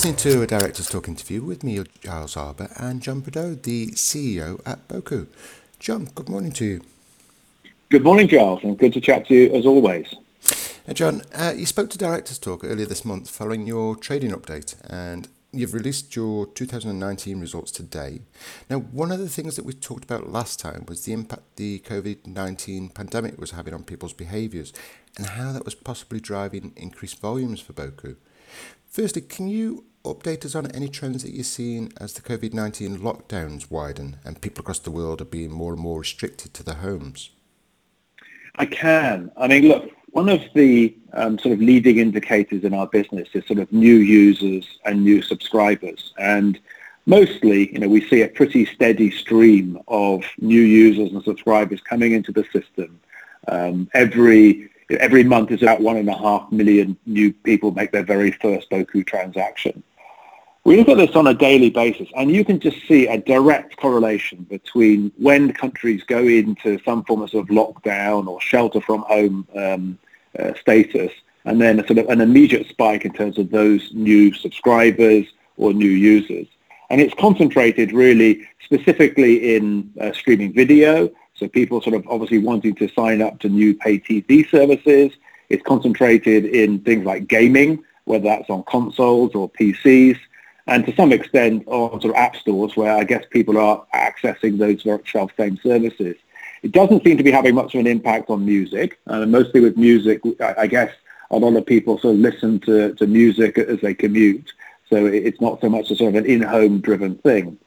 listening to a Director's Talk interview with me, Giles Arber, and Jon Prideaux, the CEO at Boku. Jon, good morning to you. Good morning, Giles, and good to chat to you as always. Now, Jon, uh, you spoke to Director's Talk earlier this month following your trading update, and you've released your 2019 results today. Now, one of the things that we talked about last time was the impact the COVID 19 pandemic was having on people's behaviours and how that was possibly driving increased volumes for Boku. Firstly, can you update us on any trends that you're seeing as the COVID 19 lockdowns widen and people across the world are being more and more restricted to their homes? I can. I mean, look, one of the um, sort of leading indicators in our business is sort of new users and new subscribers. And mostly, you know, we see a pretty steady stream of new users and subscribers coming into the system. Um, every every month is about one and a half million new people make their very first Boku transaction. We look at this on a daily basis, and you can just see a direct correlation between when countries go into some form of, sort of lockdown or shelter from home um, uh, status, and then sort of an immediate spike in terms of those new subscribers or new users. And it's concentrated really specifically in uh, streaming video, so people sort of obviously wanting to sign up to new pay TV services. It's concentrated in things like gaming, whether that's on consoles or PCs and to some extent on sort of app stores where I guess people are accessing those self-same services. It doesn't seem to be having much of an impact on music, and mostly with music, I guess a lot of people sort of listen to, to music as they commute, so it's not so much a sort of an in-home driven thing.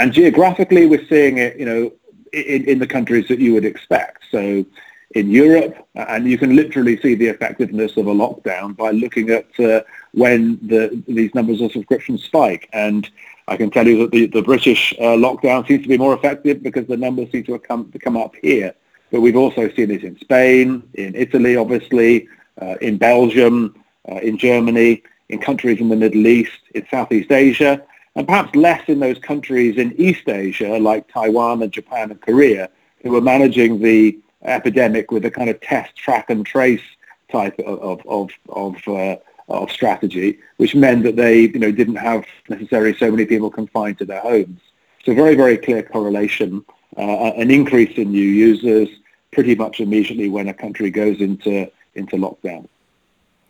And geographically, we're seeing it, you know, in, in the countries that you would expect. So in Europe, and you can literally see the effectiveness of a lockdown by looking at uh, when the, these numbers of subscriptions spike. And I can tell you that the, the British uh, lockdown seems to be more effective because the numbers seem to have come, to come up here. But we've also seen it in Spain, in Italy, obviously, uh, in Belgium, uh, in Germany, in countries in the Middle East, in Southeast Asia, and perhaps less in those countries in East Asia like Taiwan and Japan and Korea who are managing the epidemic with a kind of test, track and trace type of, of, of, uh, of strategy, which meant that they you know, didn't have necessarily so many people confined to their homes. So very, very clear correlation, uh, an increase in new users pretty much immediately when a country goes into, into lockdown.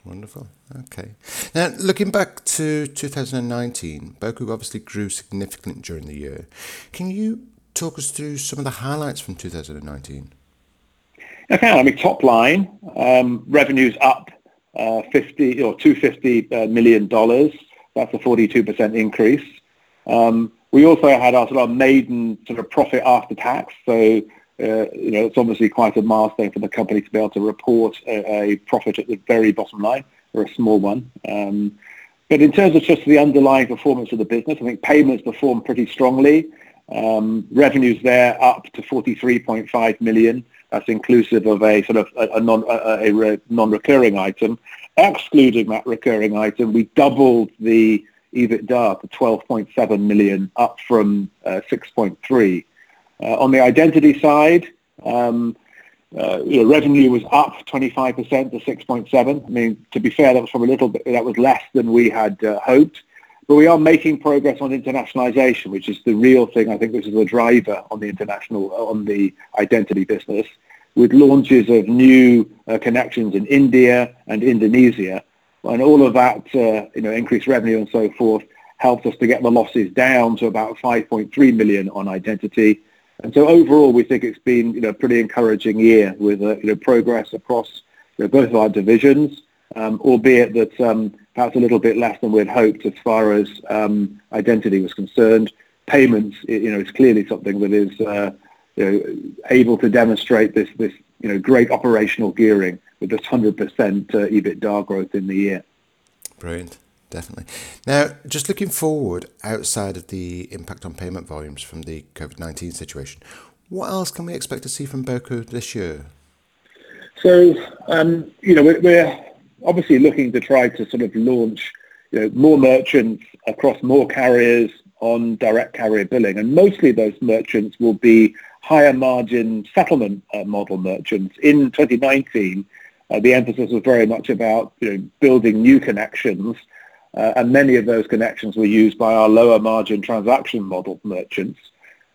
Wonderful. Okay. Now, looking back to 2019, Boku obviously grew significantly during the year. Can you talk us through some of the highlights from 2019? Okay, I mean, top line, um, revenues up uh, 50 or 250 uh, million dollars. That's a 42% increase. Um, we also had our sort of maiden sort of profit after tax. So, uh, you know, it's obviously quite a milestone for the company to be able to report a, a profit at the very bottom line or a small one. Um, but in terms of just the underlying performance of the business, I think payments performed pretty strongly. Um, revenues there up to 43.5 million. That's inclusive of a sort of a, a non a, a non-recurring item. Excluding that recurring item, we doubled the EBITDA to 12.7 million, up from uh, 6.3. Uh, on the identity side, um, uh, revenue was up 25% to 6.7. I mean, to be fair, that was probably a little bit, that was less than we had hoped. But we are making progress on internationalization, which is the real thing. I think this is the driver on the international, on the identity business, with launches of new uh, connections in India and Indonesia. And all of that, uh, you know, increased revenue and so forth helped us to get the losses down to about 5.3 million on identity. And so overall, we think it's been, you know, a pretty encouraging year with, uh, you know, progress across you know, both of our divisions, um, albeit that um, perhaps a little bit less than we'd hoped as far as um, identity was concerned. Payments, you know, is clearly something that is, uh, you know, able to demonstrate this, this, you know, great operational gearing with this 100% uh, EBITDA growth in the year. Brilliant, definitely. Now, just looking forward outside of the impact on payment volumes from the COVID-19 situation, what else can we expect to see from Boku this year? So, um, you know, we're, we're obviously looking to try to sort of launch you know, more merchants across more carriers on direct carrier billing. And mostly those merchants will be higher margin settlement uh, model merchants. In 2019, uh, the emphasis was very much about you know, building new connections uh, and many of those connections were used by our lower margin transaction model merchants.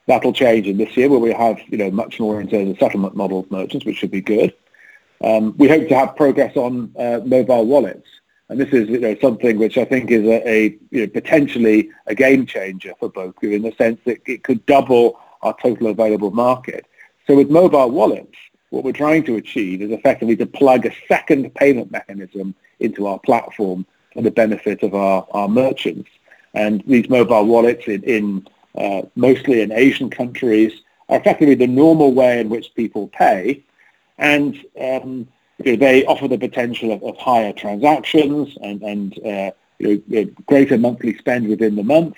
That'll change in this year where we have, you know, much more in terms of settlement model merchants, which should be good. Um, we hope to have progress on uh, mobile wallets. And this is you know, something which I think is a, a you know, potentially a game changer for Boku in the sense that it could double our total available market. So with mobile wallets, what we're trying to achieve is effectively to plug a second payment mechanism into our platform for the benefit of our, our merchants. And these mobile wallets in, in uh, mostly in Asian countries are effectively the normal way in which people pay. And um, you know, they offer the potential of, of higher transactions and, and uh, you know, greater monthly spend within the month.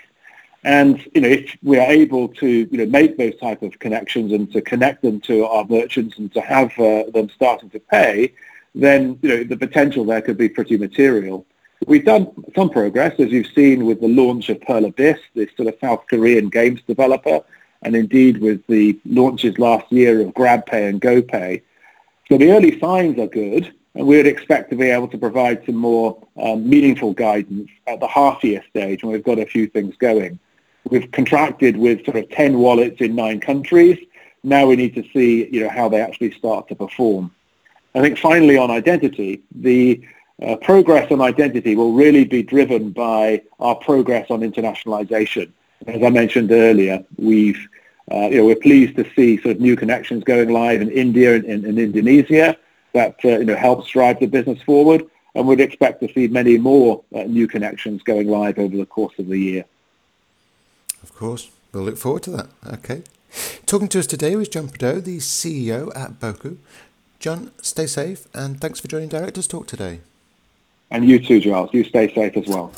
And you know, if we are able to you know make those type of connections and to connect them to our merchants and to have uh, them starting to pay, then you know the potential there could be pretty material. We've done some progress, as you've seen, with the launch of Pearl Abyss, this sort of South Korean games developer, and indeed with the launches last year of GrabPay and GoPay. So the early signs are good, and we would expect to be able to provide some more um, meaningful guidance at the half-year stage when we've got a few things going. We've contracted with sort of 10 wallets in nine countries. Now we need to see, you know, how they actually start to perform. I think finally on identity, the uh, progress on identity will really be driven by our progress on internationalization. As I mentioned earlier, we've uh, you know, we're pleased to see sort of new connections going live in India and, in Indonesia that uh, you know helps drive the business forward, and we'd expect to see many more uh, new connections going live over the course of the year. Of course, we'll look forward to that. Okay. Talking to us today was Jon Prideaux, the CEO at Boku. Jon, stay safe and thanks for joining Directors Talk today. And you too, Giles. You stay safe as well.